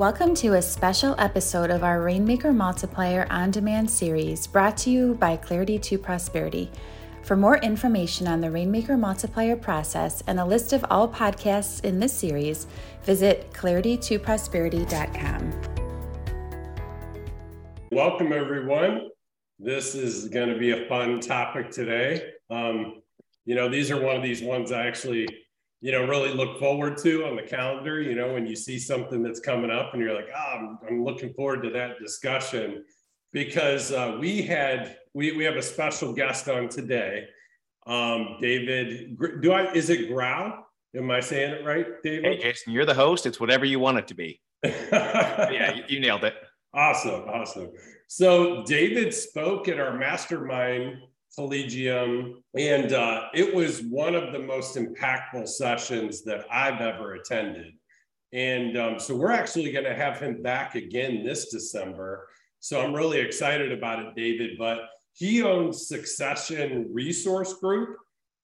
Welcome to a special episode of our Rainmaker Multiplier on Demand series brought to you by Clarity to Prosperity. For more information on the Rainmaker Multiplier process and a list of all podcasts in this series, visit claritytoprosperity.com. Welcome, everyone. This is going to be a fun topic today. Um, you know, these are one of these ones I actually you know, really look forward to on the calendar, you know, when you see something that's coming up and you're like, oh, I'm, I'm looking forward to that discussion because uh, we had, we, we have a special guest on today. Um, David, do I, is it Grau? Am I saying it right, David? Hey, Jason, you're the host. It's whatever you want it to be. yeah, you, you nailed it. Awesome. Awesome. So David spoke at our mastermind Collegium. And uh, it was one of the most impactful sessions that I've ever attended. And um, so we're actually going to have him back again this December. So I'm really excited about it, David. But he owns Succession Resource Group.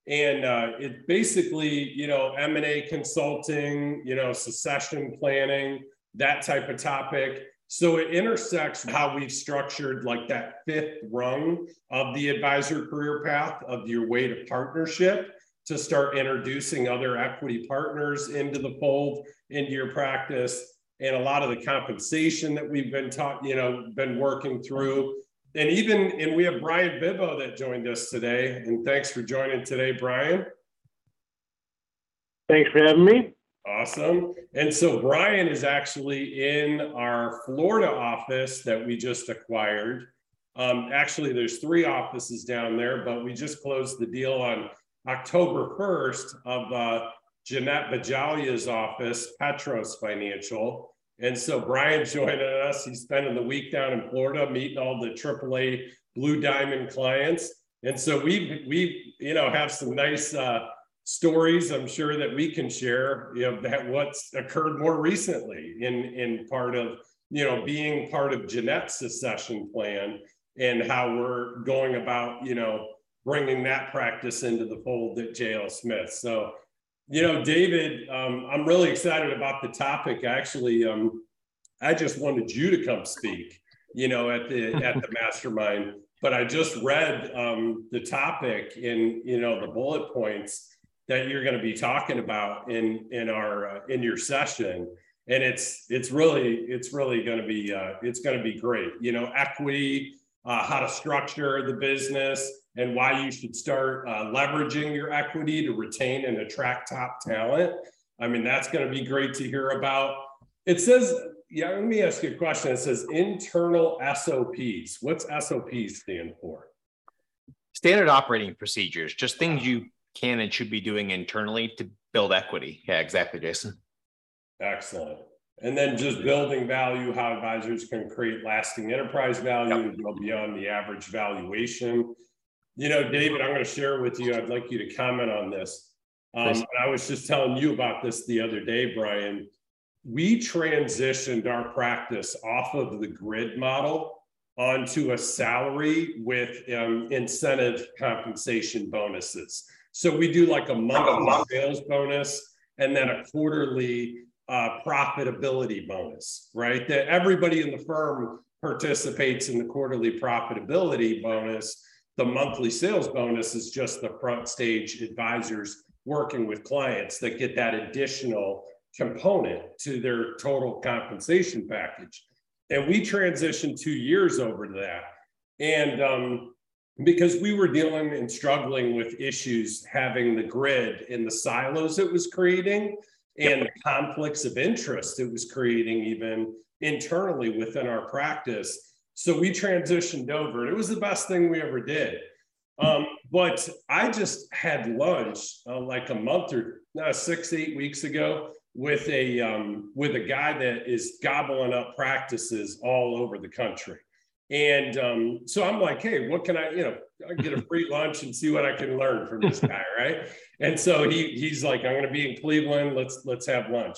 And uh, it basically, you know, M&A consulting, you know, succession planning, that type of topic. So it intersects how we've structured like that fifth rung of the advisor career path of your way to partnership to start introducing other equity partners into the fold, into your practice, and a lot of the compensation that we've been taught, you know, been working through. And even, and we have Brian Bibbo that joined us today. And thanks for joining today, Brian. Thanks for having me. Awesome. And so Brian is actually in our Florida office that we just acquired. Um, actually, there's three offices down there, but we just closed the deal on October 1st of uh, Jeanette Bajalia's office, Petros Financial. And so Brian's joining us. He's spending the week down in Florida, meeting all the AAA Blue Diamond clients. And so we we you know have some nice uh, stories I'm sure that we can share, you know, that what's occurred more recently in, in part of, you know, being part of Jeanette's succession plan and how we're going about, you know, bringing that practice into the fold at JL Smith. So, you know, David, um, I'm really excited about the topic. Actually, um, I just wanted you to come speak, you know, at the at the mastermind. But I just read um, the topic in, you know, the bullet points, that you're going to be talking about in in our uh, in your session. And it's it's really it's really going to be uh, it's going to be great. You know equity uh, how to structure the business and why you should start uh, leveraging your equity to retain and attract top talent. I mean that's going to be great to hear about. It says yeah let me ask you a question. It says internal sops what's sops stand for? Standard operating procedures just things you can and should be doing internally to build equity. Yeah, exactly, Jason. Excellent. And then just building value, how advisors can create lasting enterprise value yep. and go beyond the average valuation. You know, David, I'm going to share with you. I'd like you to comment on this. Um, I was just telling you about this the other day, Brian. We transitioned our practice off of the grid model onto a salary with um, incentive compensation bonuses. So we do like a monthly sales bonus and then a quarterly uh, profitability bonus, right? That everybody in the firm participates in the quarterly profitability bonus. The monthly sales bonus is just the front stage advisors working with clients that get that additional component to their total compensation package. And we transitioned two years over to that. And um, because we were dealing and struggling with issues having the grid in the silos it was creating and the conflicts of interest it was creating even internally within our practice. So we transitioned over and it was the best thing we ever did. Um, but i just had lunch uh, like a month or uh, six eight weeks ago with a um, with a guy that is gobbling up practices all over the country and um, so I'm like, hey, what can I, you know, I get a free lunch and see what I can learn from this guy, right? And so he he's like, I'm going to be in Cleveland. Let's let's have lunch.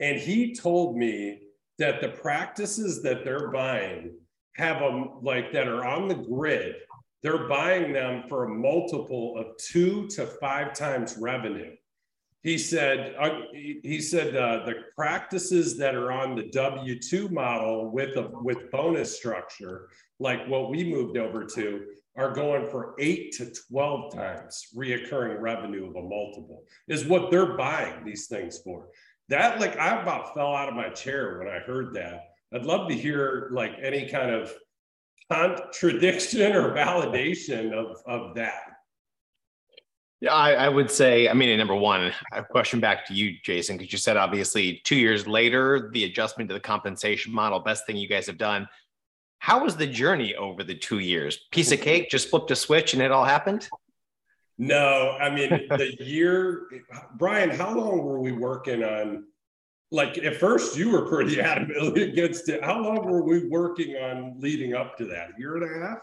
And he told me that the practices that they're buying have them like that are on the grid. They're buying them for a multiple of two to five times revenue. He said uh, he, said uh, the practices that are on the W two model with a with bonus structure, like what we moved over to, are going for eight to twelve times reoccurring revenue of a multiple. Is what they're buying these things for. That like I about fell out of my chair when I heard that. I'd love to hear like any kind of contradiction or validation of of that. Yeah, I, I, would say, I mean, number one, a question back to you, Jason, because you said obviously two years later, the adjustment to the compensation model, best thing you guys have done. How was the journey over the two years? Piece of cake, just flipped a switch and it all happened? No, I mean, the year, Brian, how long were we working on? Like at first, you were pretty adamantly against it. How long were we working on leading up to that? A year and a half?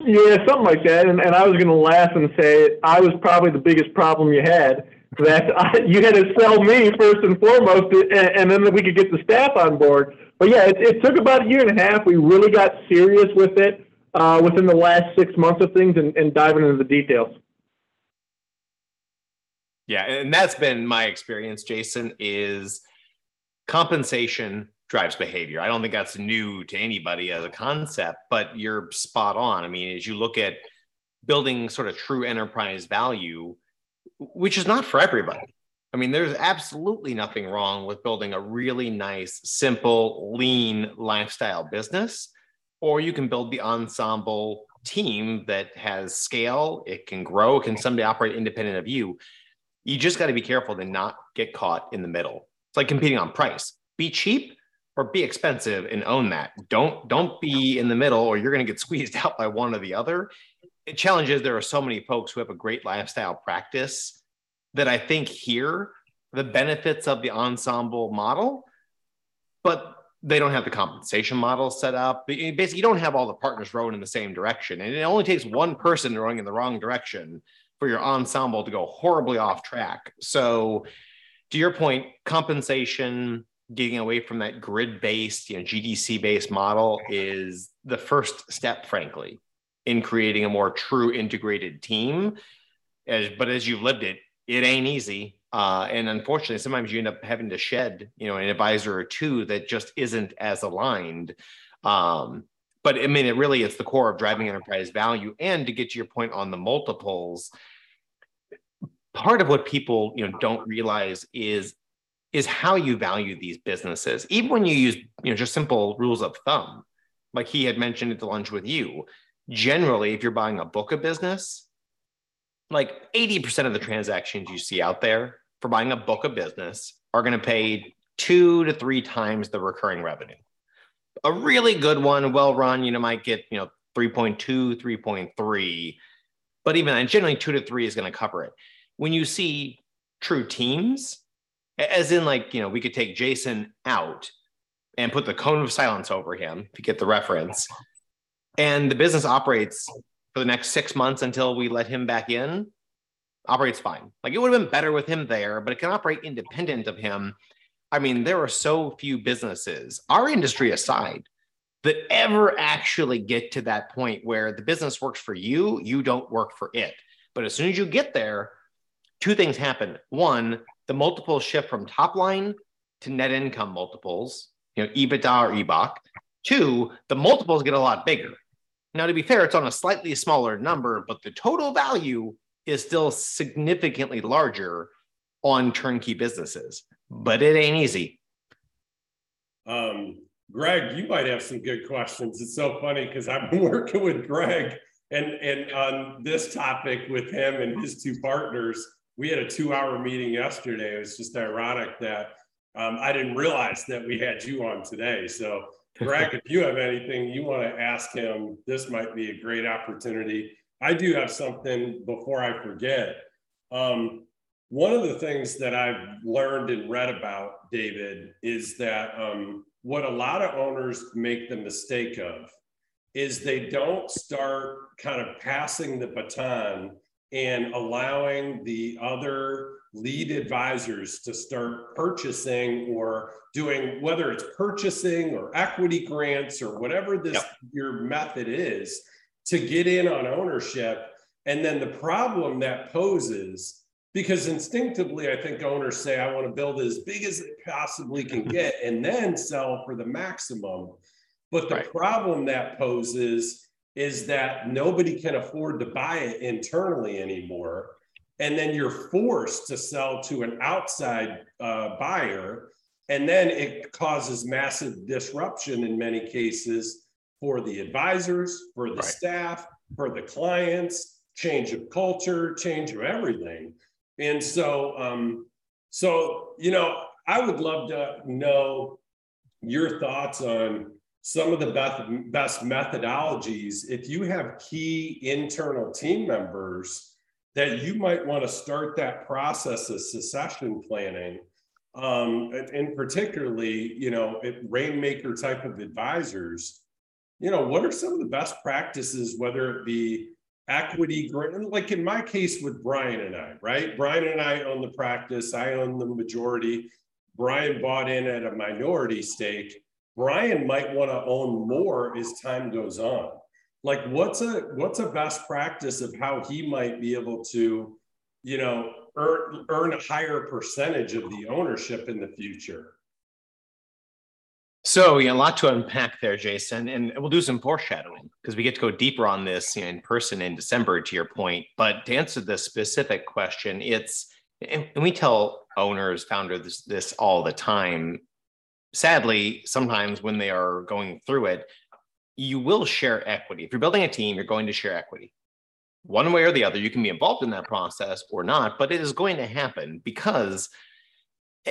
Yeah, something like that. And, and I was going to laugh and say I was probably the biggest problem you had. That I, you had to sell me first and foremost, and, and then we could get the staff on board. But yeah, it, it took about a year and a half. We really got serious with it uh, within the last six months of things and, and diving into the details. Yeah, and that's been my experience, Jason, is compensation drives behavior. I don't think that's new to anybody as a concept, but you're spot on. I mean, as you look at building sort of true enterprise value, which is not for everybody. I mean, there's absolutely nothing wrong with building a really nice, simple, lean lifestyle business, or you can build the ensemble team that has scale, it can grow, it can someday operate independent of you. You just got to be careful to not get caught in the middle. It's like competing on price. Be cheap, or be expensive and own that. Don't don't be in the middle or you're going to get squeezed out by one or the other. The challenge is there are so many folks who have a great lifestyle practice that I think hear the benefits of the ensemble model, but they don't have the compensation model set up. Eh, basically, you don't have all the partners rowing in the same direction. And it only takes one person rowing in the wrong direction for your ensemble to go horribly off track. So, to your point, compensation, getting away from that grid based, you know, GDC based model is the first step, frankly, in creating a more true integrated team. As, but as you've lived it, it ain't easy. Uh, and unfortunately, sometimes you end up having to shed, you know, an advisor or two that just isn't as aligned. Um, but I mean, it really is the core of driving enterprise value. And to get to your point on the multiples, part of what people you know don't realize is is how you value these businesses. Even when you use, you know, just simple rules of thumb, like he had mentioned at the lunch with you, generally, if you're buying a book of business, like 80% of the transactions you see out there for buying a book of business are going to pay two to three times the recurring revenue. A really good one, well run, you know, might get, you know, 3.2, 3.3, but even generally two to three is going to cover it. When you see true teams, as in like you know we could take jason out and put the cone of silence over him if you get the reference. And the business operates for the next six months until we let him back in operates fine. Like it would have been better with him there but it can operate independent of him. I mean there are so few businesses our industry aside that ever actually get to that point where the business works for you you don't work for it. But as soon as you get there two things happen. One the multiples shift from top line to net income multiples, you know, EBITDA or EBOC. Two, the multiples get a lot bigger. Now, to be fair, it's on a slightly smaller number, but the total value is still significantly larger on turnkey businesses. But it ain't easy. Um, Greg, you might have some good questions. It's so funny because I've been working with Greg and and on this topic with him and his two partners we had a two hour meeting yesterday. It was just ironic that um, I didn't realize that we had you on today. So, Greg, if you have anything you want to ask him, this might be a great opportunity. I do have something before I forget. Um, one of the things that I've learned and read about, David, is that um, what a lot of owners make the mistake of is they don't start kind of passing the baton and allowing the other lead advisors to start purchasing or doing whether it's purchasing or equity grants or whatever this yep. your method is to get in on ownership and then the problem that poses because instinctively, I think owners say, I want to build as big as it possibly can get and then sell for the maximum. But the right. problem that poses is that nobody can afford to buy it internally anymore. And then you're forced to sell to an outside uh, buyer. And then it causes massive disruption in many cases for the advisors, for the right. staff, for the clients, change of culture, change of everything. And so, um, so you know, I would love to know your thoughts on some of the best, best methodologies. If you have key internal team members that you might want to start that process of succession planning, um, and particularly, you know, rainmaker type of advisors, you know, what are some of the best practices, whether it be equity like in my case with Brian and I, right? Brian and I own the practice, I own the majority. Brian bought in at a minority stake. Brian might want to own more as time goes on. Like what's a what's a best practice of how he might be able to, you know, earn earn a higher percentage of the ownership in the future? So, yeah, a lot to unpack there, Jason, and we'll do some foreshadowing because we get to go deeper on this you know, in person in December, to your point. But to answer the specific question, it's and we tell owners, founders this, this all the time. Sadly, sometimes when they are going through it, you will share equity. If you're building a team, you're going to share equity. One way or the other, you can be involved in that process or not, but it is going to happen because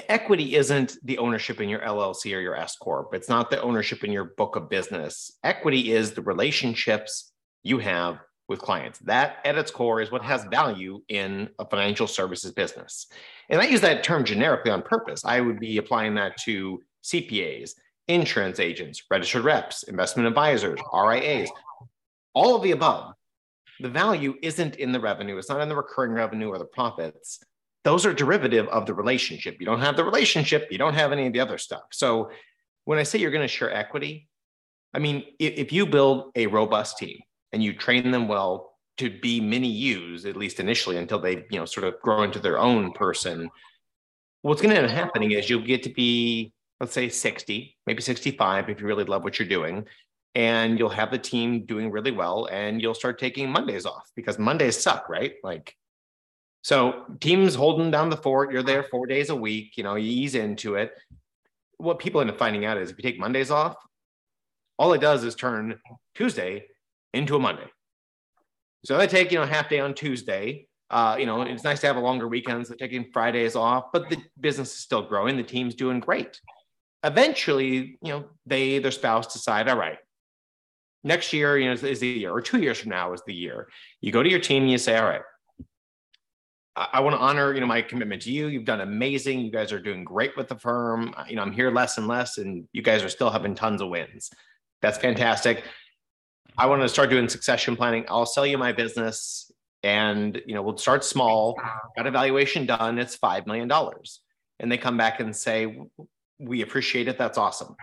equity isn't the ownership in your LLC or your S corp. It's not the ownership in your book of business. Equity is the relationships you have with clients. That at its core is what has value in a financial services business. And I use that term generically on purpose. I would be applying that to CPAs, insurance agents, registered reps, investment advisors, RIAs, all of the above. The value isn't in the revenue, it's not in the recurring revenue or the profits those are derivative of the relationship. You don't have the relationship, you don't have any of the other stuff. So when I say you're going to share equity, I mean, if, you build a robust team and you train them well to be mini U's, at least initially, until they, you know, sort of grow into their own person, what's going to end up happening is you'll get to be, let's say 60, maybe 65 if you really love what you're doing. And you'll have the team doing really well and you'll start taking Mondays off because Mondays suck, right? Like so teams holding down the fort, you're there four days a week, you know, you ease into it. What people end up finding out is if you take Mondays off, all it does is turn Tuesday into a Monday. So they take, you know, half day on Tuesday. Uh, you know, it's nice to have a longer weekend, so taking Fridays off, but the business is still growing. The team's doing great. Eventually, you know, they, their spouse decide, all right, next year, you know, is, is the year, or two years from now is the year. You go to your team and you say, all right, I want to honor, you know, my commitment to you. You've done amazing. You guys are doing great with the firm. You know, I'm here less and less, and you guys are still having tons of wins. That's fantastic. I want to start doing succession planning. I'll sell you my business, and you know, we'll start small. Got evaluation done. It's five million dollars, and they come back and say, "We appreciate it. That's awesome."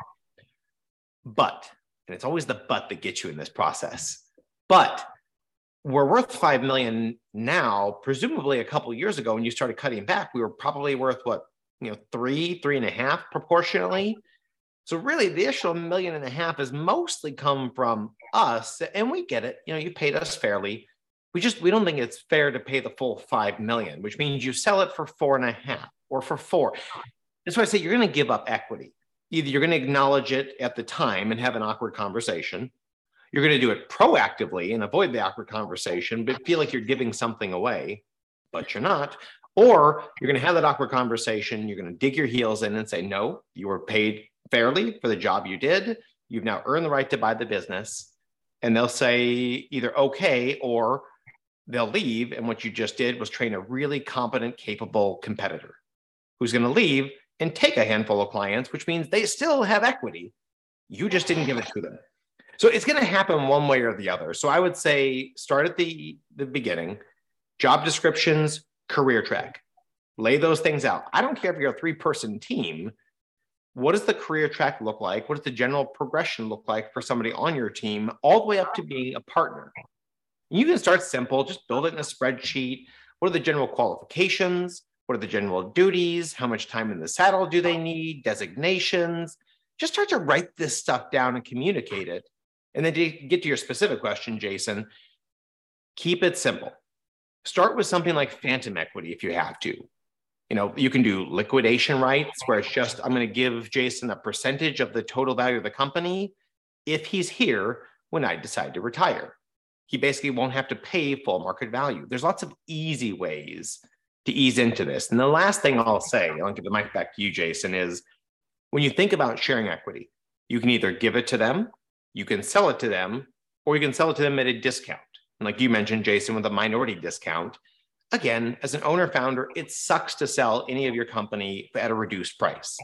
But, and it's always the but that gets you in this process. But we're worth 5 million now presumably a couple years ago when you started cutting back we were probably worth what you know three three and a half proportionally so really the additional million and a half has mostly come from us and we get it you know you paid us fairly we just we don't think it's fair to pay the full 5 million which means you sell it for four and a half or for four that's why i say you're going to give up equity either you're going to acknowledge it at the time and have an awkward conversation you're going to do it proactively and avoid the awkward conversation, but feel like you're giving something away, but you're not. Or you're going to have that awkward conversation. You're going to dig your heels in and say, no, you were paid fairly for the job you did. You've now earned the right to buy the business. And they'll say either okay or they'll leave. And what you just did was train a really competent, capable competitor who's going to leave and take a handful of clients, which means they still have equity. You just didn't give it to them. So it's going to happen one way or the other. So I would say start at the, the beginning, job descriptions, career track, lay those things out. I don't care if you're a three person team. What does the career track look like? What does the general progression look like for somebody on your team, all the way up to being a partner? You can start simple, just build it in a spreadsheet. what are the general qualifications? What are the general duties? How much time in the saddle do they need? Designations. Just start to write this stuff down and communicate it. And then to get to your specific question, Jason, keep it simple. Start with something like phantom equity if you have to. You know, you can do liquidation rights where it's just, I'm going to give Jason a percentage of the total value of the company if he's here when I decide to retire. He basically won't have to pay full market value. There's lots of easy ways to ease into this. And the last thing I'll say, I'll give the mic back to you, Jason, is when you think about sharing equity, you can either give it to them, you can sell it to them, or you can sell it to them at a discount. And like you mentioned, Jason, with a minority discount. Again, as an owner founder, it sucks to sell any of your company at a reduced price.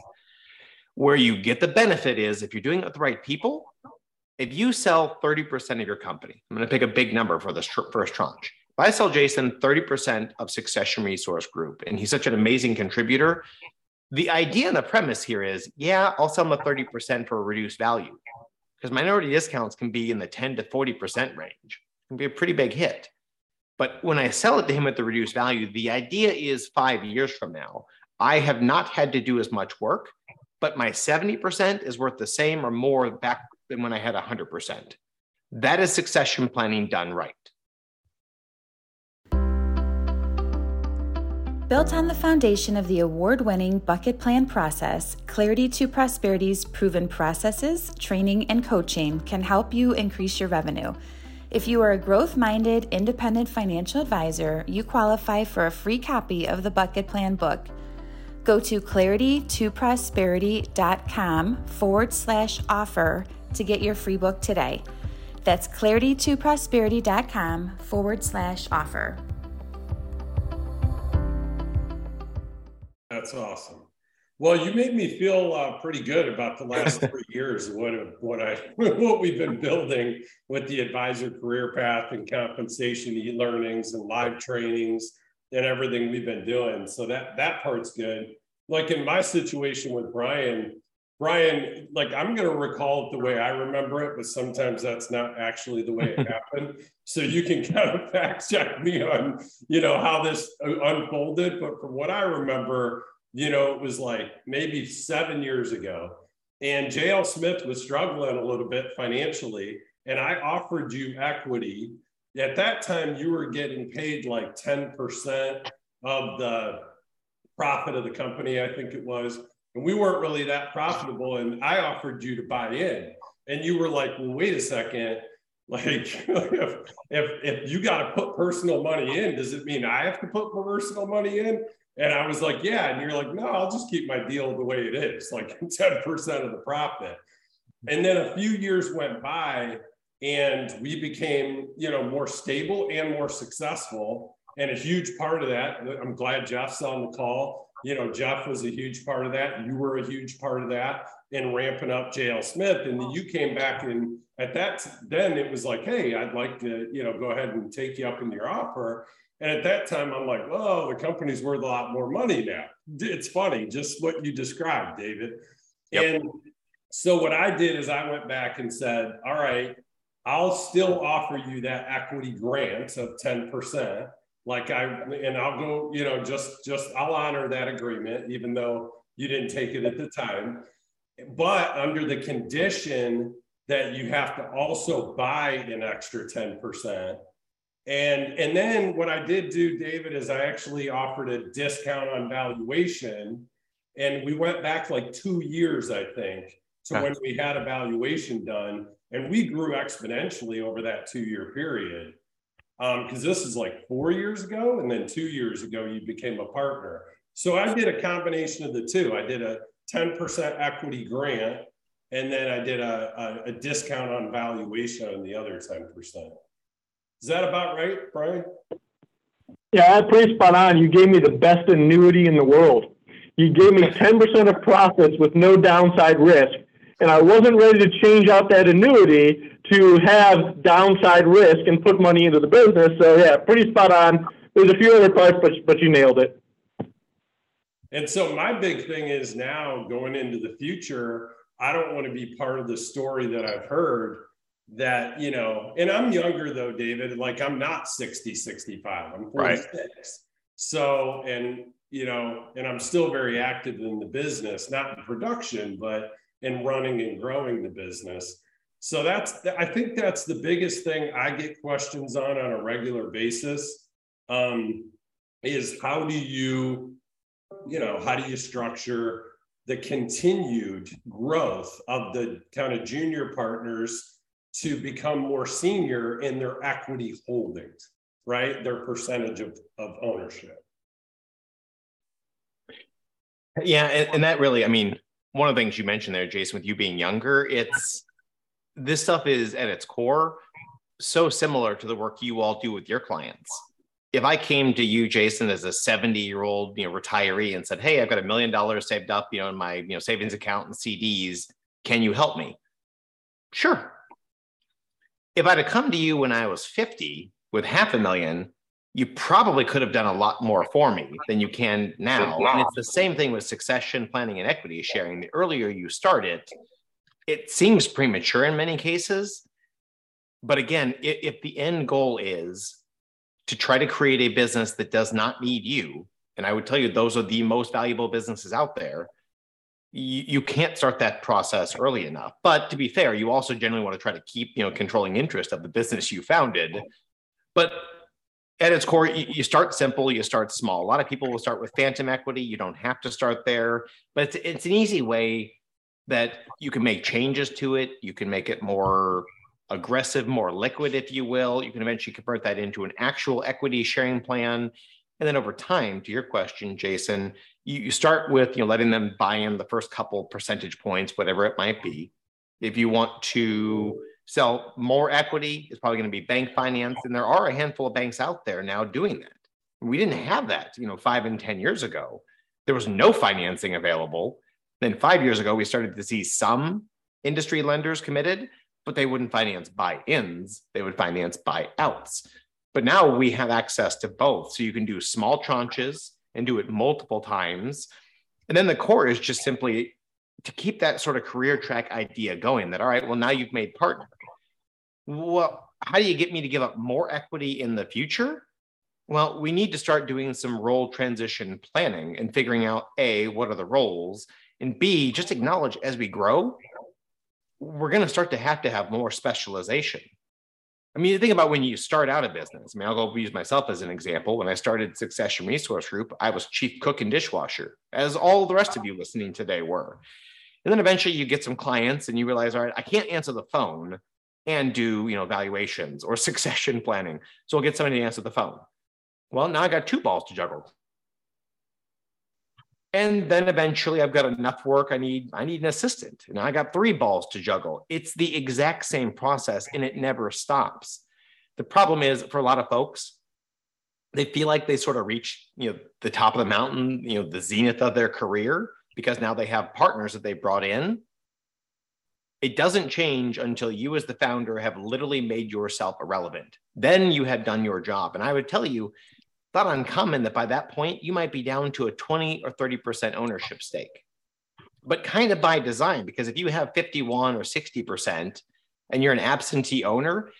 Where you get the benefit is if you're doing it with the right people, if you sell 30% of your company, I'm going to pick a big number for this tr- first tranche. If I sell Jason 30% of Succession Resource Group, and he's such an amazing contributor, the idea and the premise here is yeah, I'll sell him a 30% for a reduced value because minority discounts can be in the 10 to 40% range. It can be a pretty big hit. But when I sell it to him at the reduced value, the idea is five years from now, I have not had to do as much work, but my 70% is worth the same or more back than when I had 100%. That is succession planning done right. Built on the foundation of the award winning bucket plan process, Clarity to Prosperity's proven processes, training, and coaching can help you increase your revenue. If you are a growth minded, independent financial advisor, you qualify for a free copy of the Bucket Plan book. Go to claritytoprosperity.com forward slash offer to get your free book today. That's claritytoprosperity.com forward slash offer. That's awesome. Well, you made me feel uh, pretty good about the last three years of what what I what we've been building with the advisor career path and compensation e-learnings and live trainings and everything we've been doing. So that that part's good. Like in my situation with Brian, Brian, like I'm going to recall it the way I remember it, but sometimes that's not actually the way it happened. So you can kind of fact check me on, you know, how this unfolded. But from what I remember, you know, it was like maybe seven years ago, and JL Smith was struggling a little bit financially, and I offered you equity. At that time, you were getting paid like 10% of the profit of the company, I think it was and we weren't really that profitable. And I offered you to buy in, and you were like, "Well, wait a second. Like, if if if you got to put personal money in, does it mean I have to put personal money in?" And I was like, "Yeah." And you're like, "No, I'll just keep my deal the way it is, like 10% of the profit." And then a few years went by, and we became, you know, more stable and more successful. And a huge part of that, I'm glad Jeff's on the call you know, Jeff was a huge part of that. You were a huge part of that in ramping up JL Smith. And then you came back and at that, then it was like, hey, I'd like to, you know, go ahead and take you up in your offer. And at that time, I'm like, well, the company's worth a lot more money now. It's funny, just what you described, David. Yep. And so what I did is I went back and said, all right, I'll still offer you that equity grant of 10% like I and I'll go, you know, just just I'll honor that agreement, even though you didn't take it at the time. But under the condition that you have to also buy an extra 10%. And and then what I did do, David, is I actually offered a discount on valuation. And we went back like two years, I think, to when we had a valuation done. And we grew exponentially over that two-year period because um, this is like four years ago, and then two years ago you became a partner. So I did a combination of the two. I did a 10% equity grant, and then I did a, a, a discount on valuation on the other 10%. Is that about right, Brian? Yeah, that's pretty spot on. You gave me the best annuity in the world. You gave me 10% of profits with no downside risk. And I wasn't ready to change out that annuity to have downside risk and put money into the business. So yeah, pretty spot on. There's a few other parts, but but you nailed it. And so my big thing is now going into the future, I don't want to be part of the story that I've heard that, you know, and I'm younger though, David, like I'm not 60, 65, I'm 46. Right. So, and, you know, and I'm still very active in the business, not in production, but in running and growing the business. So that's, I think that's the biggest thing I get questions on on a regular basis. Um, is how do you, you know, how do you structure the continued growth of the kind of junior partners to become more senior in their equity holdings, right? Their percentage of, of ownership. Yeah, and, and that really, I mean, one of the things you mentioned there, Jason, with you being younger, it's this stuff is at its core so similar to the work you all do with your clients if I came to you, Jason, as a 70 year old, you know, retiree and said, Hey, I've got a million dollars saved up, you know, in my, you know, savings account and CDs. Can you help me? Sure. If I'd have come to you when I was 50 with half a million, you probably could have done a lot more for me than you can now. And it's the same thing with succession planning and equity sharing. The earlier you start it, it seems premature in many cases. But again, if, if the end goal is to try to create a business that does not need you, and I would tell you those are the most valuable businesses out there, you, can't start that process early enough. But to be fair, you also generally want to try to keep, you know, controlling interest of the business you founded. But at its core, you, start simple, you start small. A lot of people will start with phantom equity. You don't have to start there, but it's, it's an easy way that you can make changes to it. You can make it more aggressive, more liquid, if you will. You can eventually convert that into an actual equity sharing plan. And then over time, to your question, Jason, you, you start with you know letting them buy in the first couple percentage points, whatever it might be. If you want to sell more equity, it's probably going to be bank finance. And there are a handful of banks out there now doing that. We didn't have that, you know, five and 10 years ago. There was no financing available. Then five years ago, we started to see some industry lenders committed, but they wouldn't finance buy-ins, they would finance buy-outs. But now we have access to both. So you can do small tranches and do it multiple times. And then the core is just simply to keep that sort of career track idea going that, all right, well, now you've made partner. Well, how do you get me to give up more equity in the future? Well, we need to start doing some role transition planning and figuring out A, what are the roles? And B, just acknowledge as we grow, we're going to start to have to have more specialization. I mean, think about when you start out a business. I mean, I'll go use myself as an example. When I started Succession Resource Group, I was chief cook and dishwasher, as all the rest of you listening today were. And then eventually you get some clients and you realize, all right, I can't answer the phone and do, you know, valuations or succession planning. So I'll get somebody to answer the phone. Well, now I got two balls to juggle and then eventually i've got enough work. I need i need an assistant. And i got three balls to juggle. It's the exact same process and it never stops. The problem is for a lot of folks they feel like they sort of reach you know the top of the mountain you know the zenith of their career because now they have partners that they brought in. It doesn't change until you as the founder have literally made yourself irrelevant. Then you have done your job. And i would tell you not uncommon that by that point you might be down to a 20 or 30% ownership stake. But kind of by design, because if you have 51 or 60% and you're an absentee owner,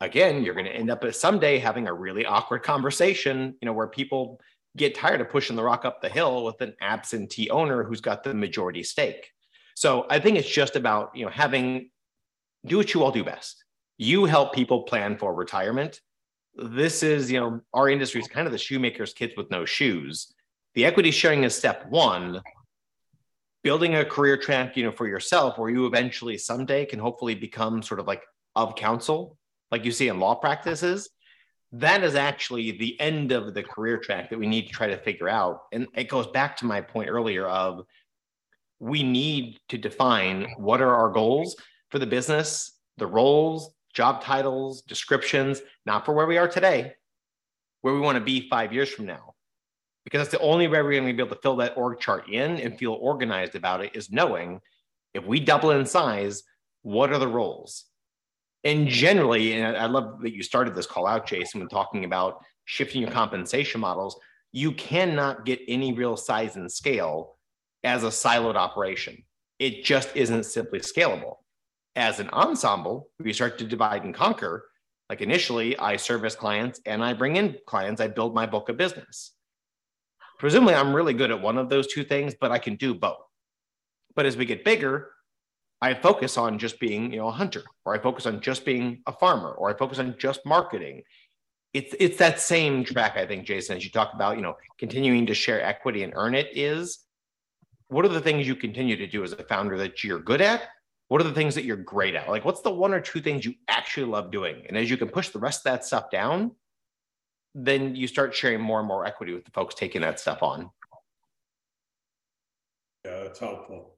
again, you're going to end up someday having a really awkward conversation, you know, where people get tired of pushing the rock up the hill with an absentee owner who's got the majority stake. So I think it's just about, you know, having do what you all do best. You help people plan for retirement this is, you know, our industry is kind of the shoemaker's kids with no shoes. The equity sharing is step one. Building a career track, you know, for yourself, where you eventually someday can hopefully become sort of like of counsel, like you see in law practices. That is actually the end of the career track that we need to try to figure out. And it goes back to my point earlier of we need to define what are our goals for the business, the roles, job titles, descriptions, not for where we are today, where we want to be five years from now. Because that's the only way we're going to be able to fill that org chart in and feel organized about it is knowing if we double in size, what are the roles? And generally, and I love that you started this call out, Jason, when talking about shifting your compensation models, you cannot get any real size and scale as a siloed operation. It just isn't simply scalable. As an ensemble, we start to divide and conquer. Like initially, I service clients and I bring in clients, I build my book of business. Presumably, I'm really good at one of those two things, but I can do both. But as we get bigger, I focus on just being, you know, a hunter, or I focus on just being a farmer, or I focus on just marketing. It's it's that same track, I think, Jason, as you talk about, you know, continuing to share equity and earn it is what are the things you continue to do as a founder that you're good at? What are the things that you're great at? Like what's the one or two things you actually love doing? And as you can push the rest of that stuff down, then you start sharing more and more equity with the folks taking that stuff on. Yeah, that's helpful.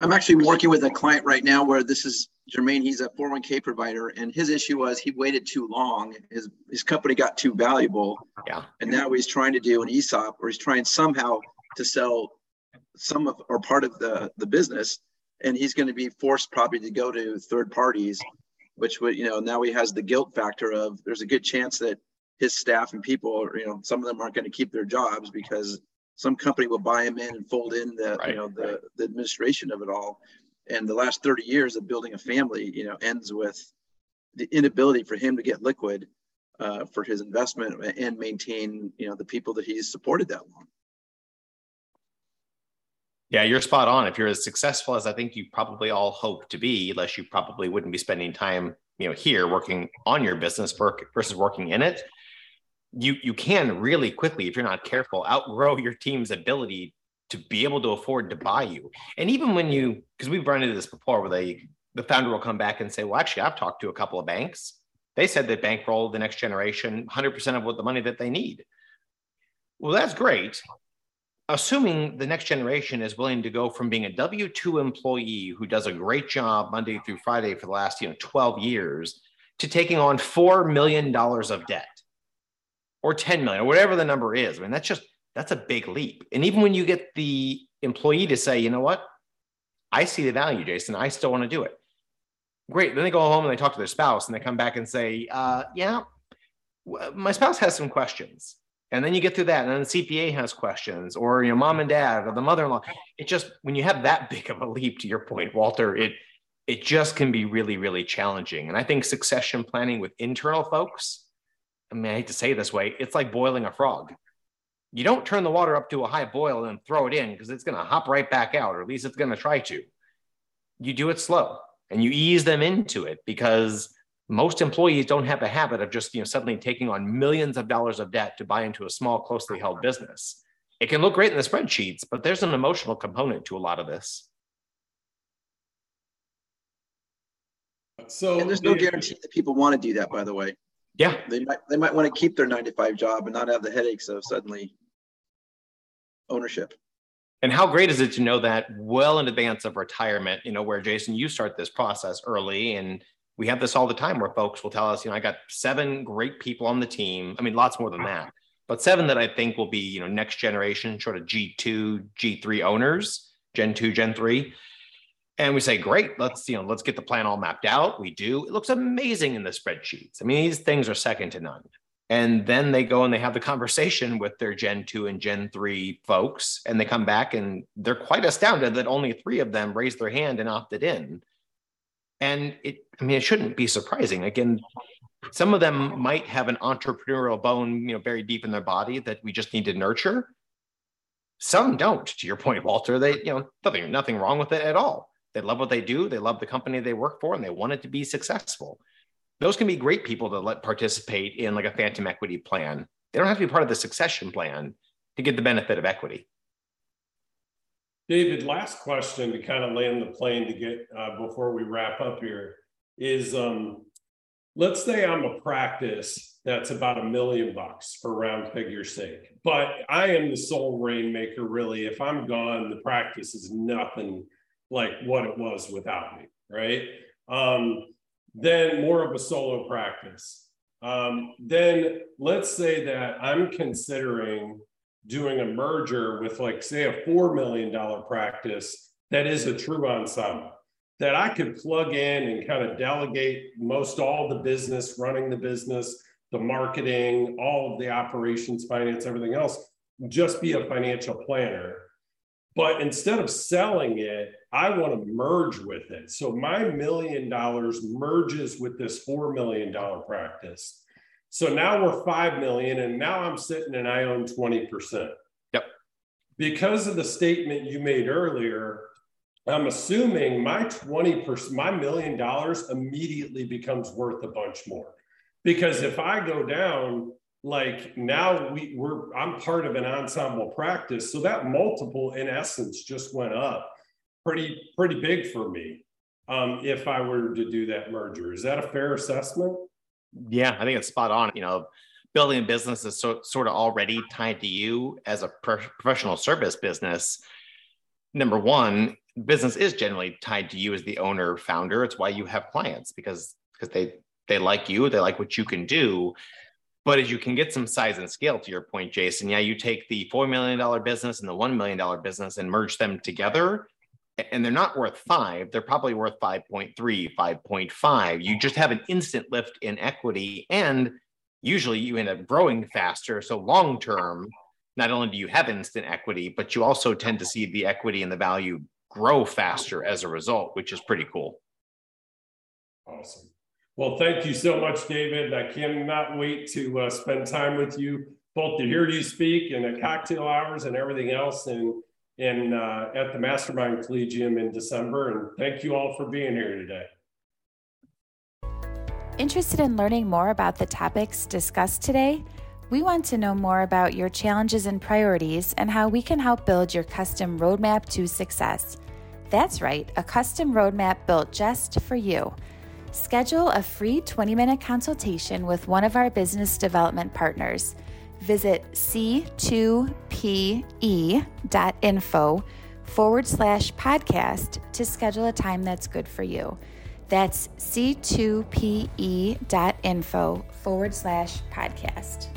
I'm actually working with a client right now where this is Jermaine. He's a 401k provider, and his issue was he waited too long. His his company got too valuable. Yeah. And now he's trying to do an ESOP, or he's trying somehow to sell some of or part of the the business, and he's going to be forced probably to go to third parties, which would you know now he has the guilt factor of there's a good chance that his staff and people, you know, some of them aren't going to keep their jobs because some company will buy him in and fold in the right. you know the the administration of it all and the last 30 years of building a family you know ends with the inability for him to get liquid uh, for his investment and maintain you know the people that he's supported that long yeah you're spot on if you're as successful as i think you probably all hope to be unless you probably wouldn't be spending time you know here working on your business versus working in it you you can really quickly, if you're not careful, outgrow your team's ability to be able to afford to buy you. And even when you, because we've run into this before, where they the founder will come back and say, "Well, actually, I've talked to a couple of banks. They said they bankroll the next generation 100% of what the money that they need." Well, that's great. Assuming the next generation is willing to go from being a W 2 employee who does a great job Monday through Friday for the last you know, 12 years to taking on $4 million of debt or 10 million or whatever the number is. I mean, that's just, that's a big leap. And even when you get the employee to say, you know what, I see the value, Jason, I still want to do it. Great. Then they go home and they talk to their spouse and they come back and say, uh, yeah, my spouse has some questions. And then you get through that, and then the CPA has questions, or your mom and dad, or the mother-in-law. It just when you have that big of a leap, to your point, Walter, it it just can be really, really challenging. And I think succession planning with internal folks I mean, I hate to say this way, it's like boiling a frog. You don't turn the water up to a high boil and throw it in because it's going to hop right back out, or at least it's going to try to. You do it slow and you ease them into it because most employees don't have the habit of just you know suddenly taking on millions of dollars of debt to buy into a small closely held business it can look great in the spreadsheets but there's an emotional component to a lot of this so and there's no guarantee that people want to do that by the way yeah. They might they might want to keep their nine to five job and not have the headaches of suddenly ownership. And how great is it to know that well in advance of retirement, you know, where Jason, you start this process early and we have this all the time where folks will tell us, you know, I got seven great people on the team. I mean, lots more than that, but seven that I think will be, you know, next generation sort of G2, G3 owners, Gen 2, Gen 3 and we say great let's you know let's get the plan all mapped out. We do. It looks amazing in the spreadsheets. I mean these things are second to none. And then they go and they have the conversation with their gen 2 and gen 3 folks and they come back and they're quite astounded that only three of them raised their hand and opted in and it i mean it shouldn't be surprising again some of them might have an entrepreneurial bone you know very deep in their body that we just need to nurture some don't to your point walter they you know nothing nothing wrong with it at all they love what they do. They love the company they work for and they want it to be successful. Those can be great people to let participate in like a phantom equity plan. They don't have to be part of the succession plan to get the benefit of equity. David, last question to kind of land the plane to get uh, before we wrap up here is um, let's say I'm a practice that's about a million bucks for round figure sake, but I am the sole rainmaker really. If I'm gone, the practice is nothing like what it was without me, right? Um, then more of a solo practice. Um, then let's say that I'm considering doing a merger with, like, say, a $4 million practice that is a true ensemble that I could plug in and kind of delegate most all the business, running the business, the marketing, all of the operations, finance, everything else, just be a financial planner But instead of selling it, I want to merge with it. So my million dollars merges with this $4 million practice. So now we're 5 million and now I'm sitting and I own 20%. Yep. Because of the statement you made earlier, I'm assuming my 20%, my million dollars immediately becomes worth a bunch more. Because if I go down, like now we, we're I'm part of an ensemble practice. So that multiple in essence just went up pretty, pretty big for me. Um, if I were to do that merger. Is that a fair assessment? Yeah, I think it's spot on. You know, building a business is so, sort of already tied to you as a pro- professional service business. Number one, business is generally tied to you as the owner founder. It's why you have clients because because they they like you, they like what you can do. But as you can get some size and scale, to your point, Jason, yeah, you take the $4 million business and the $1 million business and merge them together, and they're not worth five, they're probably worth 5.3, 5.5. You just have an instant lift in equity, and usually you end up growing faster. So, long term, not only do you have instant equity, but you also tend to see the equity and the value grow faster as a result, which is pretty cool. Awesome. Well, thank you so much, David. I cannot wait to uh, spend time with you, both to hear you speak and at cocktail hours and everything else, and in uh, at the Mastermind Collegium in December. And thank you all for being here today. Interested in learning more about the topics discussed today? We want to know more about your challenges and priorities and how we can help build your custom roadmap to success. That's right, a custom roadmap built just for you. Schedule a free 20 minute consultation with one of our business development partners. Visit c2pe.info forward slash podcast to schedule a time that's good for you. That's c2pe.info forward slash podcast.